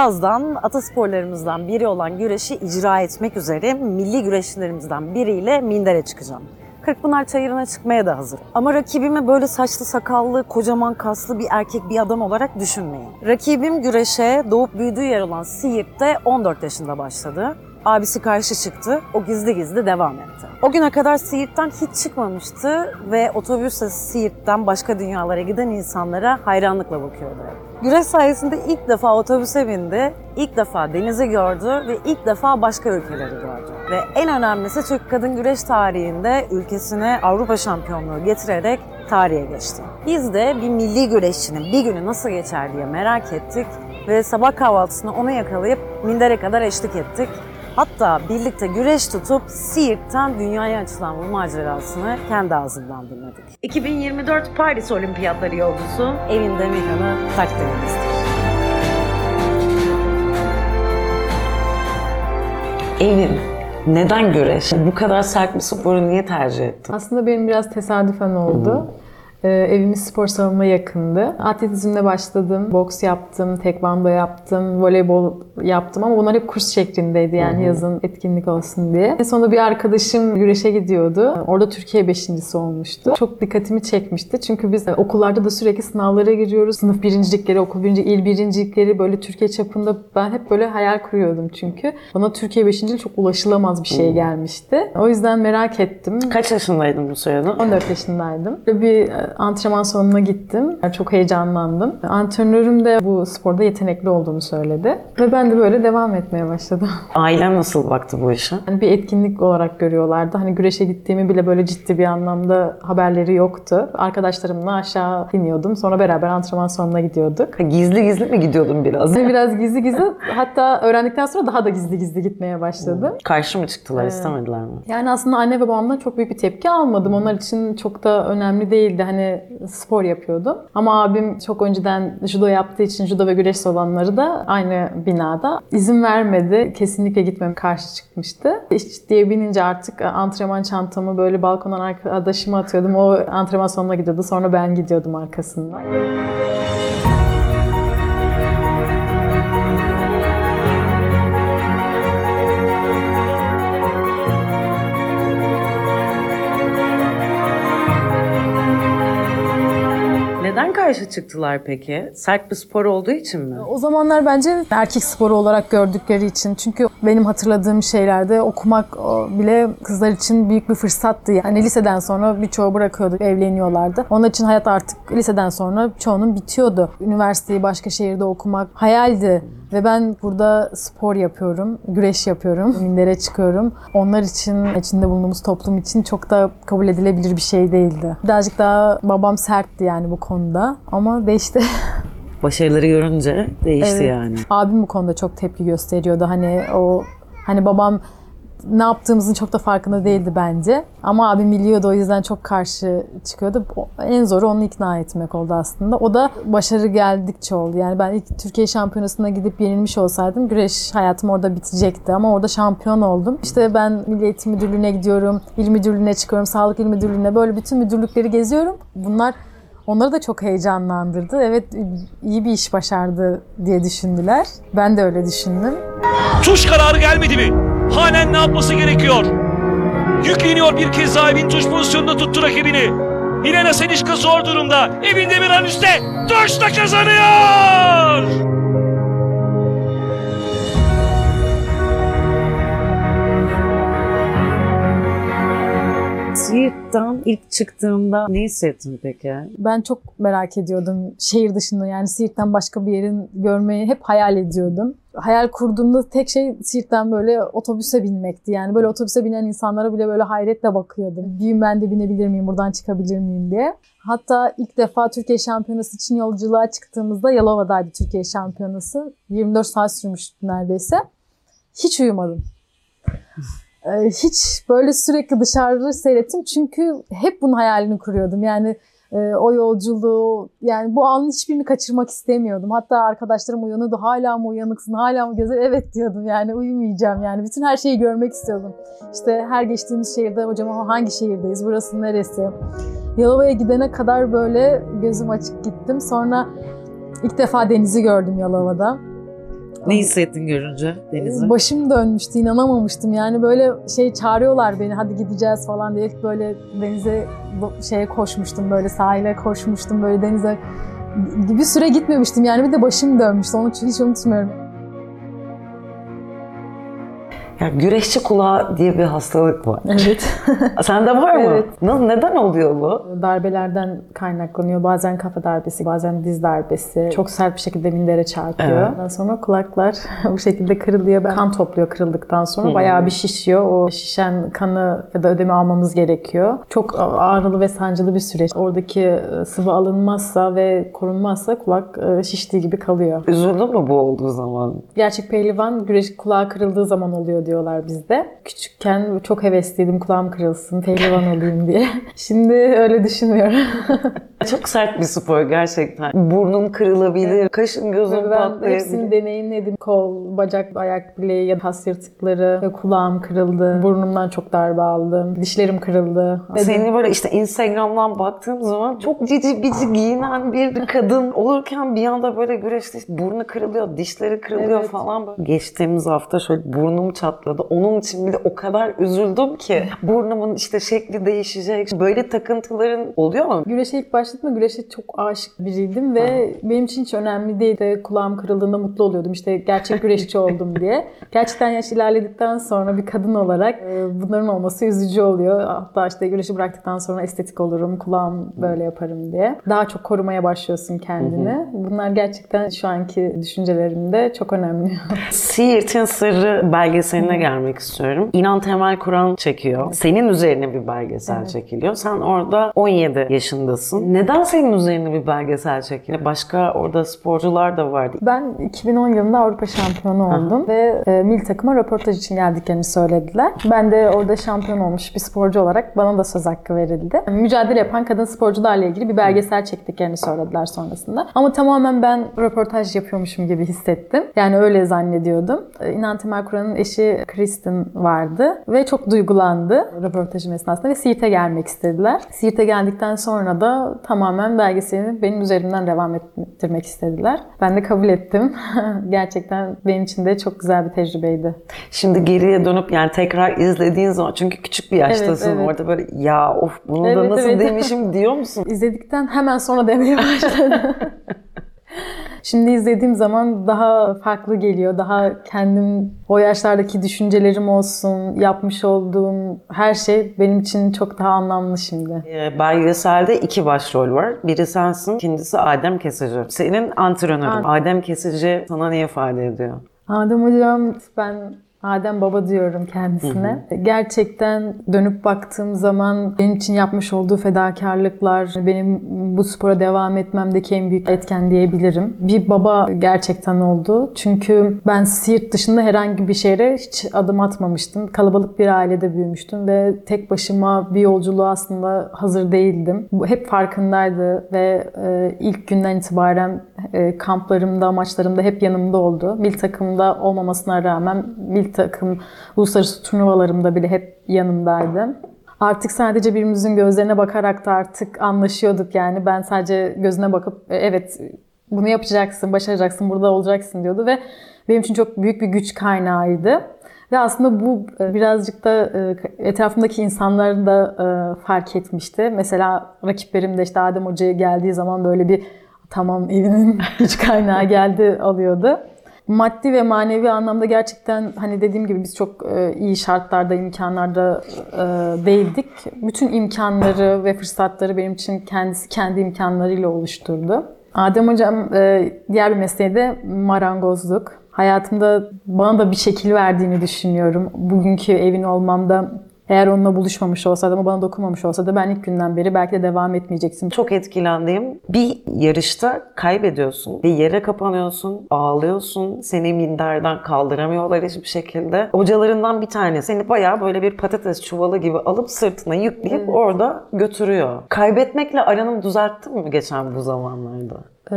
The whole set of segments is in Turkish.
Birazdan atasporlarımızdan biri olan güreşi icra etmek üzere milli güreşçilerimizden biriyle mindere çıkacağım. Kırkpınar çayırına çıkmaya da hazır. Ama rakibimi böyle saçlı sakallı, kocaman kaslı bir erkek bir adam olarak düşünmeyin. Rakibim güreşe doğup büyüdüğü yer olan Siirt'te 14 yaşında başladı. Abisi karşı çıktı, o gizli gizli devam etti. O güne kadar Siirt'ten hiç çıkmamıştı ve otobüsle Siirt'ten başka dünyalara giden insanlara hayranlıkla bakıyordu. Güreş sayesinde ilk defa otobüse bindi, ilk defa denizi gördü ve ilk defa başka ülkeleri gördü. Ve en önemlisi Türk kadın güreş tarihinde ülkesine Avrupa şampiyonluğu getirerek tarihe geçti. Biz de bir milli güreşçinin bir günü nasıl geçer diye merak ettik ve sabah kahvaltısını ona yakalayıp Minder'e kadar eşlik ettik. Hatta birlikte güreş tutup Siirt'ten dünyaya açılan bu macerasını kendi ağzından dinledik. 2024 Paris Olimpiyatları yolcusu Evin Demirhan'ı takdirimizdir. Evin, neden güreş? Bu kadar sert bir sporu niye tercih ettin? Aslında benim biraz tesadüfen oldu. Ee, evimiz spor salonuna yakındı. Atletizmle başladım. Boks yaptım, tekvando yaptım, voleybol yaptım ama bunlar hep kurs şeklindeydi yani yazın etkinlik olsun diye. En sonunda bir arkadaşım güreşe gidiyordu. Orada Türkiye beşincisi olmuştu. Çok dikkatimi çekmişti. Çünkü biz okullarda da sürekli sınavlara giriyoruz. Sınıf birincilikleri, okul birinci, il birincilikleri böyle Türkiye çapında ben hep böyle hayal kuruyordum çünkü. Bana Türkiye beşinciliği çok ulaşılamaz bir şey gelmişti. O yüzden merak ettim. Kaç yaşındaydın bu sırada? 14 yaşındaydım. Bir e, antrenman salonuna gittim. Çok heyecanlandım. Antrenörüm de bu sporda yetenekli olduğumu söyledi. Ve ben de böyle devam etmeye başladım. Ailen nasıl baktı bu işe? Yani bir etkinlik olarak görüyorlardı. Hani güreşe gittiğimi bile böyle ciddi bir anlamda haberleri yoktu. Arkadaşlarımla aşağı iniyordum. Sonra beraber antrenman salonuna gidiyorduk. Gizli gizli mi gidiyordun biraz? Biraz gizli gizli hatta öğrendikten sonra daha da gizli gizli gitmeye başladım. Karşı mı çıktılar, istemediler mi? Yani aslında anne ve babamdan çok büyük bir tepki almadım. Onlar için çok da önemli değildi. Hani spor yapıyordum. Ama abim çok önceden judo yaptığı için judo ve güreş salonları da aynı binada. İzin vermedi. Kesinlikle gitmem karşı çıkmıştı. İş diye binince artık antrenman çantamı böyle balkondan arkadaşıma atıyordum. O antrenman salonuna gidiyordu. Sonra ben gidiyordum arkasından. Karşı çıktılar peki? Sert bir spor olduğu için mi? O zamanlar bence erkek sporu olarak gördükleri için. Çünkü benim hatırladığım şeylerde okumak bile kızlar için büyük bir fırsattı. Yani liseden sonra birçoğu bırakıyordu, evleniyorlardı. Onun için hayat artık liseden sonra çoğunun bitiyordu. Üniversiteyi başka şehirde okumak hayaldi. Ve ben burada spor yapıyorum, güreş yapıyorum, mindere çıkıyorum. Onlar için, içinde bulunduğumuz toplum için çok da kabul edilebilir bir şey değildi. Birazcık daha babam sertti yani bu konuda ama değişti. Başarıları görünce değişti Evet. yani. Abim bu konuda çok tepki gösteriyordu. Hani o hani babam ne yaptığımızın çok da farkında değildi bence. Ama abim biliyordu o yüzden çok karşı çıkıyordu. En zoru onu ikna etmek oldu aslında. O da başarı geldikçe oldu. Yani ben ilk Türkiye şampiyonasına gidip yenilmiş olsaydım güreş hayatım orada bitecekti. Ama orada şampiyon oldum. İşte ben Milli Eğitim Müdürlüğü'ne gidiyorum, il müdürlüğüne çıkıyorum, sağlık il müdürlüğüne böyle bütün müdürlükleri geziyorum. Bunlar Onları da çok heyecanlandırdı. Evet iyi bir iş başardı diye düşündüler. Ben de öyle düşündüm. Tuş kararı gelmedi mi? Hanen ne yapması gerekiyor? Yükleniyor bir kez daha evin tuş pozisyonunda tuttu rakibini. Milena Senişka zor durumda. Evin Demirhan üstte. Tuş da kazanıyor. Siirt'ten ilk çıktığında ne hissettin peki? Ben çok merak ediyordum şehir dışında yani Siirt'ten başka bir yerin görmeyi hep hayal ediyordum. Hayal kurduğumda tek şey Siirt'ten böyle otobüse binmekti. Yani böyle otobüse binen insanlara bile böyle hayretle bakıyordum. Bir gün ben de binebilir miyim, buradan çıkabilir miyim diye. Hatta ilk defa Türkiye Şampiyonası için yolculuğa çıktığımızda Yalova'daydı Türkiye Şampiyonası. 24 saat sürmüştü neredeyse. Hiç uyumadım. Ee, Hiç böyle sürekli dışarıda seyrettim çünkü hep bunun hayalini kuruyordum. Yani e, o yolculuğu yani bu anın hiçbirini kaçırmak istemiyordum. Hatta arkadaşlarım uyanıyordu hala mı uyanıksın hala mı gözü evet diyordum yani uyumayacağım yani bütün her şeyi görmek istiyordum. İşte her geçtiğimiz şehirde hocam hangi şehirdeyiz burası neresi? Yalova'ya gidene kadar böyle gözüm açık gittim. Sonra ilk defa denizi gördüm Yalova'da. Ne hissettin görünce Deniz'i? Başım dönmüştü, inanamamıştım. Yani böyle şey çağırıyorlar beni, hadi gideceğiz falan diye böyle denize şeye koşmuştum, böyle sahile koşmuştum, böyle denize bir süre gitmemiştim yani bir de başım dönmüştü. Onu hiç unutmuyorum. Ya güreşçi kulağı diye bir hastalık var. Evet. Sende var mı? Evet. Nasıl, neden oluyor bu? Darbelerden kaynaklanıyor. Bazen kafa darbesi, bazen diz darbesi. Çok sert bir şekilde mindere çarpıyor. Evet. Ondan sonra kulaklar bu şekilde kırılıyor. Kan topluyor kırıldıktan sonra. Hı. Bayağı bir şişiyor. O şişen kanı ya da ödemi almamız gerekiyor. Çok ağrılı ve sancılı bir süreç. Oradaki e, sıvı alınmazsa ve korunmazsa kulak e, şiştiği gibi kalıyor. Üzüldün mü bu olduğu zaman? Gerçek pehlivan güreş kulağı kırıldığı zaman oluyor diyorlar bizde. Küçükken çok hevesliydim kulağım kırılsın, pehlivan olayım diye. Şimdi öyle düşünmüyorum. Çok sert bir spor gerçekten. Burnun kırılabilir, kaşın gözün ben hepsini patlayabilir. deneyimledim. Kol, bacak, ayak bileği ya da kas yırtıkları, kulağım kırıldı. Burnumdan çok darbe aldım. Dişlerim kırıldı. Seni böyle işte Instagram'dan baktığım zaman çok cici bici giyinen bir kadın olurken bir anda böyle güreşte işte burnu kırılıyor, dişleri kırılıyor Evet. falan. Geçtiğimiz hafta şöyle burnum çatladı. Onun için bile o kadar üzüldüm ki burnumun işte şekli değişecek. Böyle takıntıların oluyor mu? Güreşe ilk başladığımda güreşe çok aşık biriydim ve benim için hiç önemli değildi. Kulağım kırıldığında mutlu oluyordum. İşte gerçek güreşçi oldum diye. Gerçekten yaş ilerledikten sonra bir kadın olarak e, bunların olması üzücü oluyor. Hatta işte güreşi bıraktıktan sonra estetik olurum, kulağım böyle yaparım diye. Daha çok korumaya başlıyorsun kendini. Bunlar gerçekten şu anki düşüncelerimde çok önemli. Siirt'in Sırrı belgeseline gelmek istiyorum. İnan Temel Kur'an çekiyor. Senin üzerine bir belgesel çekiliyor. Sen orada 17 yaşındasın. Neden senin üzerine bir belgesel çekiliyor? Başka orada sporcular da vardı. Ben 2010 yılında Avrupa şampiyonu oldum ve e, milli takıma röportaj için geldiklerini söylediler. Ben de orada şampiyon olmuş bir sporcu olarak bana da söz hakkı verildi. Mücadele yapan kadın sporcularla ilgili bir belgesel çektiklerini söylediler sonrasında. Ama tamamen ben röportaj yapıyormuşum gibi hissettim. Yani öyle zannediyordum. E, İnan Temel Kur'an'ın eşi Kristen vardı ve çok duygulandı röportajım esnasında ve Siirt'e gelmek istediler. Siirt'e geldikten sonra da tamamen belgeselini benim üzerimden devam ettirmek istediler. Ben de kabul ettim. Gerçekten benim için de çok güzel bir tecrübeydi. Şimdi geriye dönüp yani tekrar izlediğin zaman çünkü küçük bir yaştasın Evet, evet. orada böyle ya of bunu da Evet, nasıl evet. demişim diyor musun? İzledikten hemen sonra demeye başladım. Şimdi izlediğim zaman daha farklı geliyor. Daha kendim o yaşlardaki düşüncelerim olsun, yapmış olduğum her şey benim için çok daha anlamlı şimdi. Ee, Belgeselde iki başrol var. Biri sensin, ikincisi Adem Kesici. Senin antrenörün. Ad- Adem Kesici sana ne ifade ediyor? Adem hocam ben Adem baba diyorum kendisine. Gerçekten dönüp baktığım zaman benim için yapmış olduğu fedakarlıklar benim bu spora devam etmemdeki en büyük etken diyebilirim. Bir baba gerçekten oldu. Çünkü ben Siirt dışında herhangi bir şehre hiç adım atmamıştım. Kalabalık bir ailede büyümüştüm ve tek başıma bir yolculuğa aslında hazır değildim. Bu hep farkındaydı ve e, ilk günden itibaren e, kamplarımda, maçlarımda hep yanımda oldu. Mil takımda olmamasına rağmen mil takım uluslararası turnuvalarımda bile hep yanımdaydı. Artık sadece birbirimizin gözlerine bakarak da artık anlaşıyorduk yani. Ben sadece gözüne bakıp "E, evet bunu yapacaksın, başaracaksın, burada olacaksın diyordu ve benim için çok büyük bir güç kaynağıydı. Ve aslında bu e, birazcık da e, etrafımdaki insanların da fark etmişti. Mesela rakiplerim de işte Adem Hoca'ya geldiği zaman böyle bir tamam evinin güç kaynağı geldi alıyordu. Maddi ve manevi anlamda gerçekten hani dediğim gibi biz çok e, iyi şartlarda, imkanlarda e, değildik. Bütün imkanları ve fırsatları benim için kendisi kendi imkanlarıyla oluşturdu. Adem Hocam e, diğer bir mesleği de marangozluk. Hayatımda bana da bir şekil verdiğini düşünüyorum. Bugünkü evin olmamda eğer onunla buluşmamış olsaydı ama bana dokunmamış olsaydı ben ilk günden beri belki de devam etmeyeceksin. Çok etkilendiğim bir yarışta kaybediyorsun. Bir yere kapanıyorsun, ağlıyorsun. Seni minderden kaldıramıyorlar hiçbir şekilde. Hocalarından bir tanesi seni bayağı böyle bir patates çuvalı gibi alıp sırtına yükleyip orada götürüyor. Kaybetmekle aranı düzelttin mi geçen bu zamanlarda? Ee,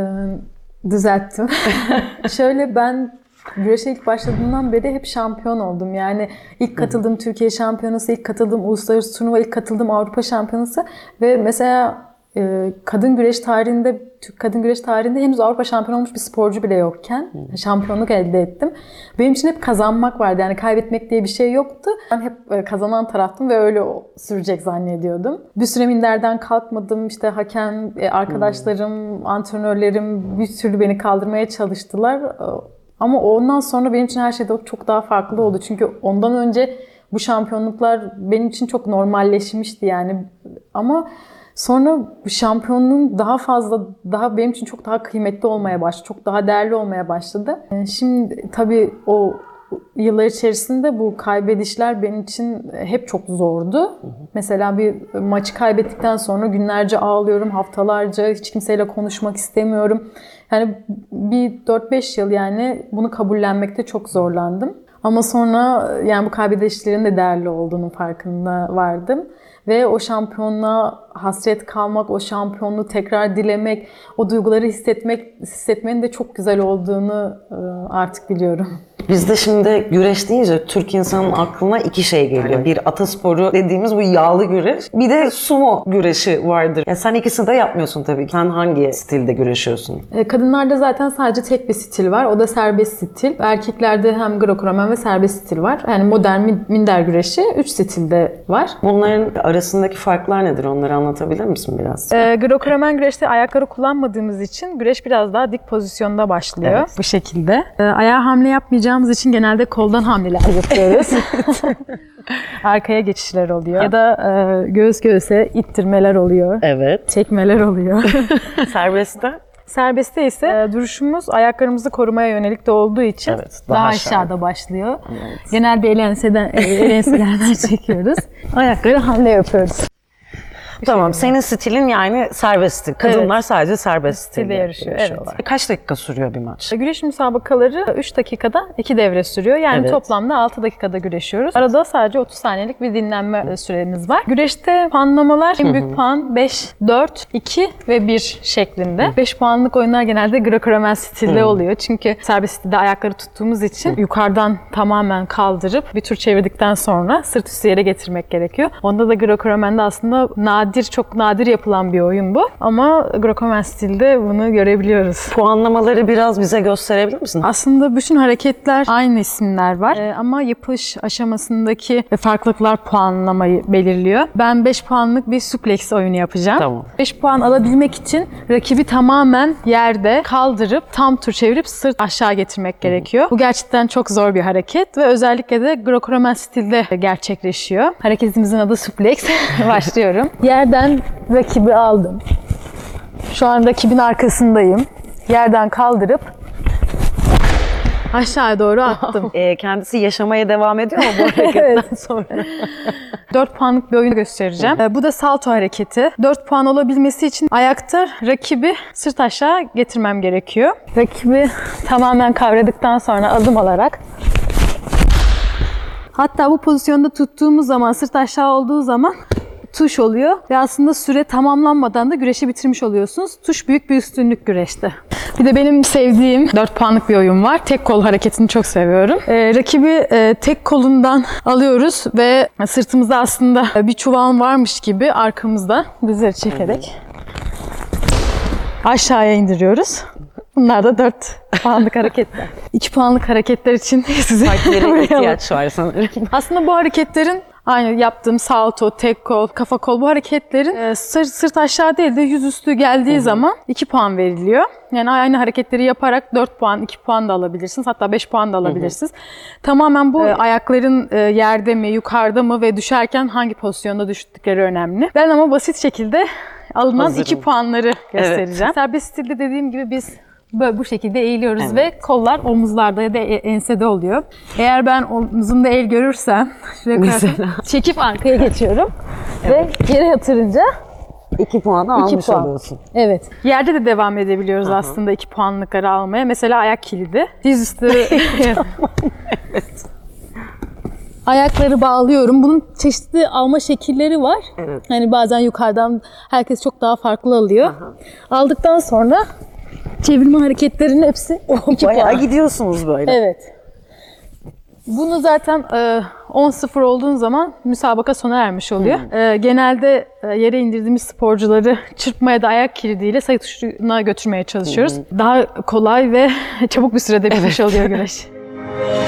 düzelttim. Şöyle ben güreşe ilk başladığımdan beri hep şampiyon oldum. Yani ilk katıldığım Türkiye şampiyonası, ilk katıldığım uluslararası turnuva, ilk katıldığım Avrupa şampiyonası ve mesela e, kadın güreş tarihinde, Türk kadın güreş tarihinde henüz Avrupa şampiyonu olmuş bir sporcu bile yokken şampiyonluk elde ettim. Benim için hep kazanmak vardı. Yani kaybetmek diye bir şey yoktu. Ben hep e, kazanan taraftım ve öyle sürecek zannediyordum. Bir süre minderden kalkmadım. İşte hakem, e, arkadaşlarım, antrenörlerim bir türlü beni kaldırmaya çalıştılar. Ama ondan sonra benim için her şey de çok daha farklı oldu. Çünkü ondan önce bu şampiyonluklar benim için çok normalleşmişti yani. Ama sonra bu şampiyonluğun daha fazla, daha benim için çok daha kıymetli olmaya başladı. Çok daha değerli olmaya başladı. Ee, Şimdi tabii o yıllar içerisinde bu kaybedişler benim için hep çok zordu. Mesela bir maçı kaybettikten sonra günlerce ağlıyorum, haftalarca hiç kimseyle konuşmak istemiyorum. Yani bir 4-5 yıl yani bunu kabullenmekte çok zorlandım. Ama sonra yani bu kaybedişlerin de değerli olduğunun farkında vardım. Ve o şampiyonluğa hasret kalmak, o şampiyonluğu tekrar dilemek, o duyguları hissetmek, hissetmenin de çok güzel olduğunu e, artık biliyorum. Bizde şimdi güreş deyince Türk insanın aklına iki şey geliyor. Bir atasporu dediğimiz bu yağlı güreş. Bir de sumo güreşi vardır. Ya sen ikisi de yapmıyorsun tabii. Sen hangi stilde güreşiyorsun? E, Kadınlarda zaten sadece tek bir stil var. O da serbest stil. Erkeklerde hem Greco-Romen ve serbest stil var. Yani modern min- minder güreşi 3 stilde var. Bunların arasındaki farklar nedir? Onları anlatabilir misin biraz? E, Greco-Romen güreşte ayakları kullanmadığımız için güreş biraz daha dik pozisyonda başlıyor. Evet. Bu şekilde. E, ayağa hamle yapmayacağımız için genelde koldan hamleler yapıyoruz. Arkaya geçişler oluyor. Ya da e, göğüs göğüse ittirmeler oluyor. Evet. Çekmeler oluyor. Serbestte? Serbestte ise e, duruşumuz ayaklarımızı korumaya yönelik de olduğu için Evet, daha daha, aşağıda. aşağıda başlıyor. Genelde el enseden, el enselerden çekiyoruz. Ayakları hamle yapıyoruz. Tamam. Senin stilin yani serbestti. Kadınlar sadece serbest stilde Stilde yarışıyor, yarışıyorlar. Kaç dakika sürüyor bir maç? Güreş müsabakaları 3 dakikada 2 devre sürüyor. Yani Evet. toplamda 6 dakikada güreşiyoruz. Arada sadece 30 saniyelik bir dinlenme süremiz var. Güreşte puanlamalar en büyük puan 5, 4, 2 ve 1 şeklinde. 5 puanlık oyunlar genelde Greco-Romen stilde oluyor. Çünkü serbest stilde ayakları tuttuğumuz için yukarıdan tamamen kaldırıp bir tur çevirdikten sonra sırt üstü yere getirmek gerekiyor. Onda da Greco-Romen'de aslında nadir, çok nadir yapılan bir oyun bu. Ama Greco-Romen stilde bunu görebiliyoruz. Puanlamaları biraz bize gösterebilir misin? Aslında bütün hareketler aynı isimler var Ee, ama yapış aşamasındaki farklılıklar puanlamayı belirliyor. Ben 5 puanlık bir suplex oyunu yapacağım. Tamam. 5 puan alabilmek için rakibi tamamen yerde kaldırıp tam tur çevirip sırt aşağı getirmek gerekiyor. Bu gerçekten çok zor bir hareket ve özellikle de Greco-Romen stilde gerçekleşiyor. Hareketimizin adı suplex. Başlıyorum. Yerden rakibi aldım. Şu an rakibin arkasındayım. Yerden kaldırıp aşağıya doğru attım. Ee, kendisi yaşamaya devam ediyor mu bu hareketten sonra? 4 puanlık bir oyun göstereceğim. Ee, Bu da salto hareketi. 4 puan olabilmesi için ayakta rakibi sırt aşağı getirmem gerekiyor. Rakibi tamamen kavradıktan sonra adım alarak Hatta bu pozisyonda tuttuğumuz zaman, sırt aşağı olduğu zaman tuş oluyor. Ve aslında süre tamamlanmadan da güreşi bitirmiş oluyorsunuz. Tuş büyük bir üstünlük güreşte. Bir de benim sevdiğim 4 puanlık bir oyun var. Tek kol hareketini çok seviyorum. Ee, rakibi e, tek kolundan alıyoruz ve sırtımızda aslında bir çuval varmış gibi arkamızda dizleri çekerek aşağıya indiriyoruz. Bunlar da 4 puanlık hareketler. 2 puanlık hareketler için size Farklara buraya ihtiyaç var sanırım. aslında bu hareketlerin aynı yaptığım salto, tek kol, kafa kol bu hareketlerin e, sırt, sırt aşağı değil de yüzüstü geldiği zaman 2 puan veriliyor. Yani aynı hareketleri yaparak 4 puan, 2 puan da alabilirsiniz. Hatta 5 puan da alabilirsiniz. Tamamen bu e, ayakların e, yerde mi, yukarıda mı ve düşerken hangi pozisyonda düştükleri önemli. Ben ama basit şekilde alınan Hazırım. 2 puanları göstereceğim. Serbest stilde dediğim gibi biz böyle bu şekilde eğiliyoruz Evet. ve kollar omuzlarda ya da e- ensede oluyor. Eğer ben omzumda el görürsem şuraya koyarsam, çekip arkaya geçiyorum ve yere yatırınca İki puanı almış puan. oluyorsun. evet. Yerde de devam edebiliyoruz aslında iki puanlıkları almaya. Mesela ayak kilidi. Dizüstü Ayakları bağlıyorum. Bunun çeşitli alma şekilleri var. Evet. Hani bazen yukarıdan herkes çok daha farklı alıyor. Aldıktan sonra çevirme hareketlerinin hepsi iki Bayağı puan. gidiyorsunuz böyle. Evet. Bunu zaten e, 10-0 olduğun zaman müsabaka sona ermiş oluyor. Ee, genelde e, yere indirdiğimiz sporcuları çırpmaya da ayak kildiyle sayı tuşuna götürmeye çalışıyoruz. Daha kolay ve çabuk bir sürede bitmiş oluyor güreş.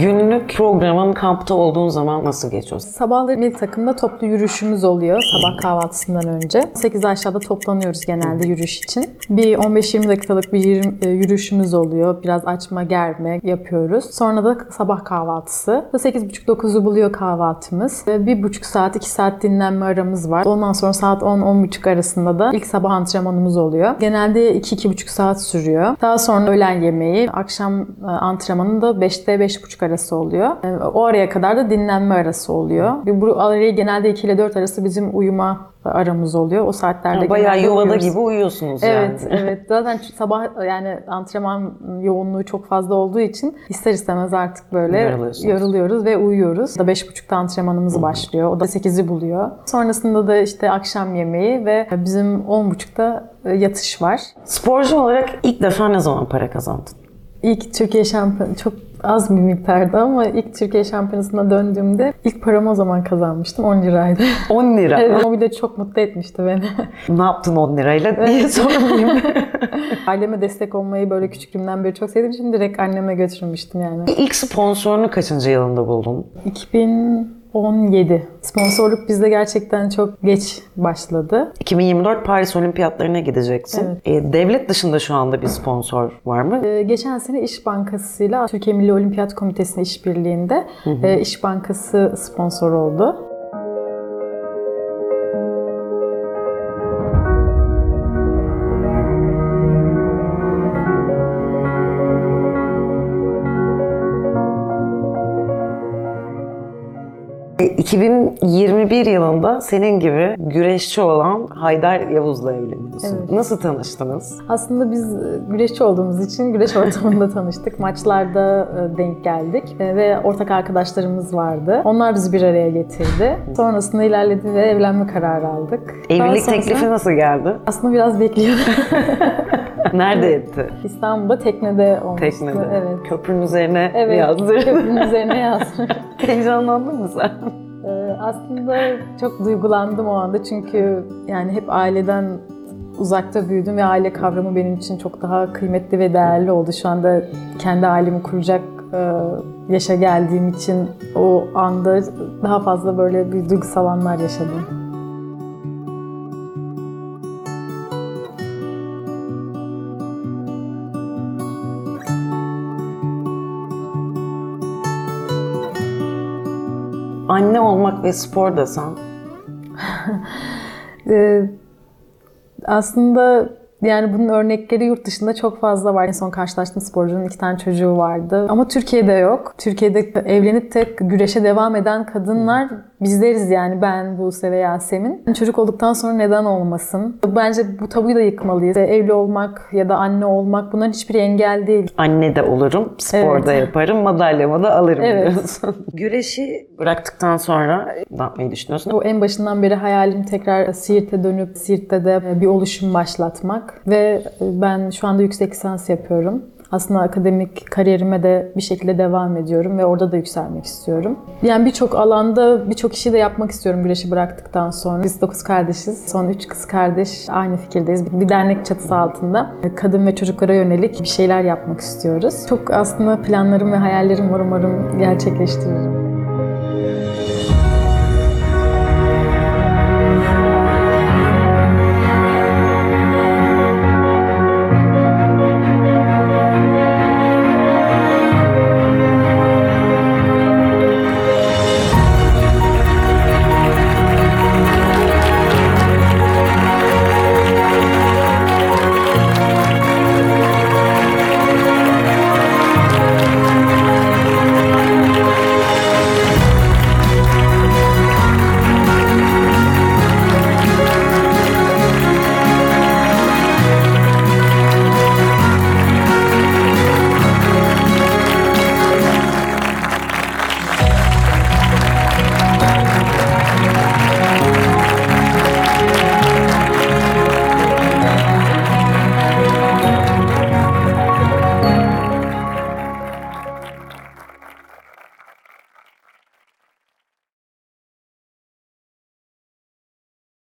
gün Günlük programın kampta olduğun zaman nasıl geçiyor? Sabahları milli takımda toplu yürüyüşümüz oluyor sabah kahvaltısından önce. 8 aşağıda toplanıyoruz genelde yürüyüş için. Bir 15-20 dakikalık bir e, yürüyüşümüz oluyor. Biraz açma germe yapıyoruz. Sonra da sabah kahvaltısı. 8.30-9'u buluyor kahvaltımız. Ve Bir buçuk saat, 2 saat dinlenme aramız var. Ondan sonra saat 10-10.30 arasında da ilk sabah antrenmanımız oluyor. Genelde 2-2,5 saat sürüyor. Daha sonra öğlen yemeği, akşam e, antrenmanı da 5'te 5.30 arası oluyor. E, O araya kadar da dinlenme arası oluyor. Bu arayı genelde 2 ile 4 arası bizim uyuma aramız oluyor. O saatlerde Bayağı genelde yuvada uyuyoruz. gibi uyuyorsunuz Evet, yani. evet. Zaten sabah yani antrenman yoğunluğu çok fazla olduğu için ister istemez artık böyle yoruluyoruz ve uyuyoruz. Da 5.30'da antrenmanımız başlıyor. O da 8'i buluyor. Sonrasında da işte akşam yemeği ve bizim 10.30'da yatış var. Sporcu olarak ilk defa ne zaman para kazandın? İlk Türkiye şampiyonu çok az bir miktarda ama ilk Türkiye şampiyonasına döndüğümde ilk paramı o zaman kazanmıştım 10 liraydı. 10 lira. evet, o bile çok mutlu etmişti beni. Ne yaptın 10 lirayla diye sormayayım. Aileme destek olmayı böyle küçüklüğümden beri çok sevdiğim için direkt anneme götürmüştüm yani. ilk sponsorunu kaçıncı yılında buldun? 2017. Sponsorluk bizde gerçekten çok geç başladı. 2024 Paris Olimpiyatlarına gideceksin. Evet. E, devlet dışında şu anda bir sponsor var mı? Ee, geçen sene İş Bankası'yla Türkiye Milli Olimpiyat Komitesi'nin işbirliğinde e, İş Bankası sponsor oldu. 2021 yılında senin gibi güreşçi olan Haydar Yavuz'la evleniyorsun. Evet. Nasıl tanıştınız? Aslında biz e, güreşçi olduğumuz için güreş ortamında tanıştık. Maçlarda e, denk geldik E, ve ortak arkadaşlarımız vardı. Onlar bizi bir araya getirdi. Sonrasında ilerledi ve evlenme kararı aldık. Evlilik teklifi nasıl geldi? Aslında biraz bekliyordum. Nerede etti? İstanbul'da teknede olmuştu. Teknede. Evet. Köprünün üzerine Evet, yazdır. köprünün üzerine yazdım. Heyecanlandın mı sen? Aslında çok duygulandım o anda çünkü yani hep aileden uzakta büyüdüm ve aile kavramı benim için çok daha kıymetli ve değerli oldu. Şu anda kendi ailemi kuracak e, yaşa geldiğim için o anda daha fazla böyle bir duygusal anlar yaşadım. Anne olmak ve spor desen Ee, aslında yani bunun örnekleri yurt dışında çok fazla var. En son karşılaştığım sporcunun iki tane çocuğu vardı. Ama Türkiye'de yok. Türkiye'de evlenip de güreşe devam eden kadınlar bizleriz yani ben, Buse ve Yasemin. Çocuk olduktan sonra neden olmasın? Bence bu tabuyu da yıkmalıyız. Evli olmak ya da anne olmak bunların hiçbir engel değil. anne de olurum, sporda yaparım, madalyamı da alırım Evet. diyorsun. Güreşi bıraktıktan sonra ne yapmayı düşünüyorsun? O en başından beri hayalim tekrar Siirt'e dönüp Siirt'te de bir oluşum başlatmak. Ve ben şu anda yüksek lisans yapıyorum. Aslında akademik kariyerime de bir şekilde devam ediyorum ve orada da yükselmek istiyorum. Yani birçok alanda birçok işi de yapmak istiyorum güreşi bıraktıktan sonra. Biz dokuz kardeşiz. Son üç kız kardeş aynı fikirdeyiz. Bir dernek çatısı altında kadın ve çocuklara yönelik bir şeyler yapmak istiyoruz. Çok aslında planlarım ve hayallerim var umarım gerçekleştiririm.